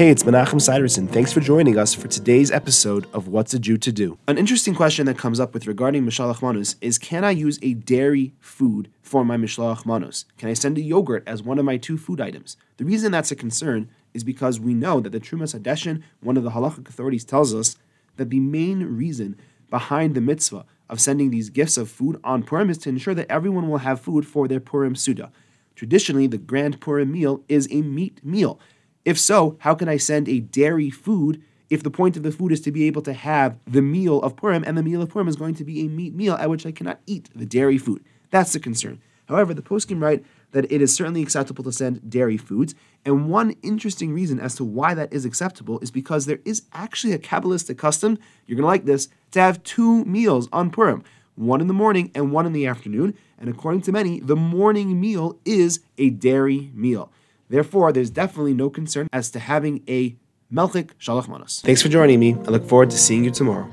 Hey, it's Menachem Siderson. Thanks for joining us for today's episode of What's a Jew to Do. An interesting question that comes up with regarding Mishloach Manos is can I use a dairy food for my Mishloach Manos? Can I send a yogurt as one of my two food items? The reason that's a concern is because we know that the Trumas Hadeshen, one of the halachic authorities, tells us that the main reason behind the mitzvah of sending these gifts of food on Purim is to ensure that everyone will have food for their Purim Seudah. Traditionally, the grand Purim meal is a meat meal. If so, how can I send a dairy food if the point of the food is to be able to have the meal of Purim, and the meal of Purim is going to be a meat meal at which I cannot eat the dairy food? That's the concern. However, the poskim write that it is certainly acceptable to send dairy foods, and one interesting reason as to why that is acceptable is because there is actually a Kabbalistic custom, you're going to like this, to have two meals on Purim, one in the morning and one in the afternoon, and according to many, the morning meal is a dairy meal. Therefore, there's definitely no concern as to having a Melchik Shalach Manos. Thanks for joining me. I look forward to seeing you tomorrow.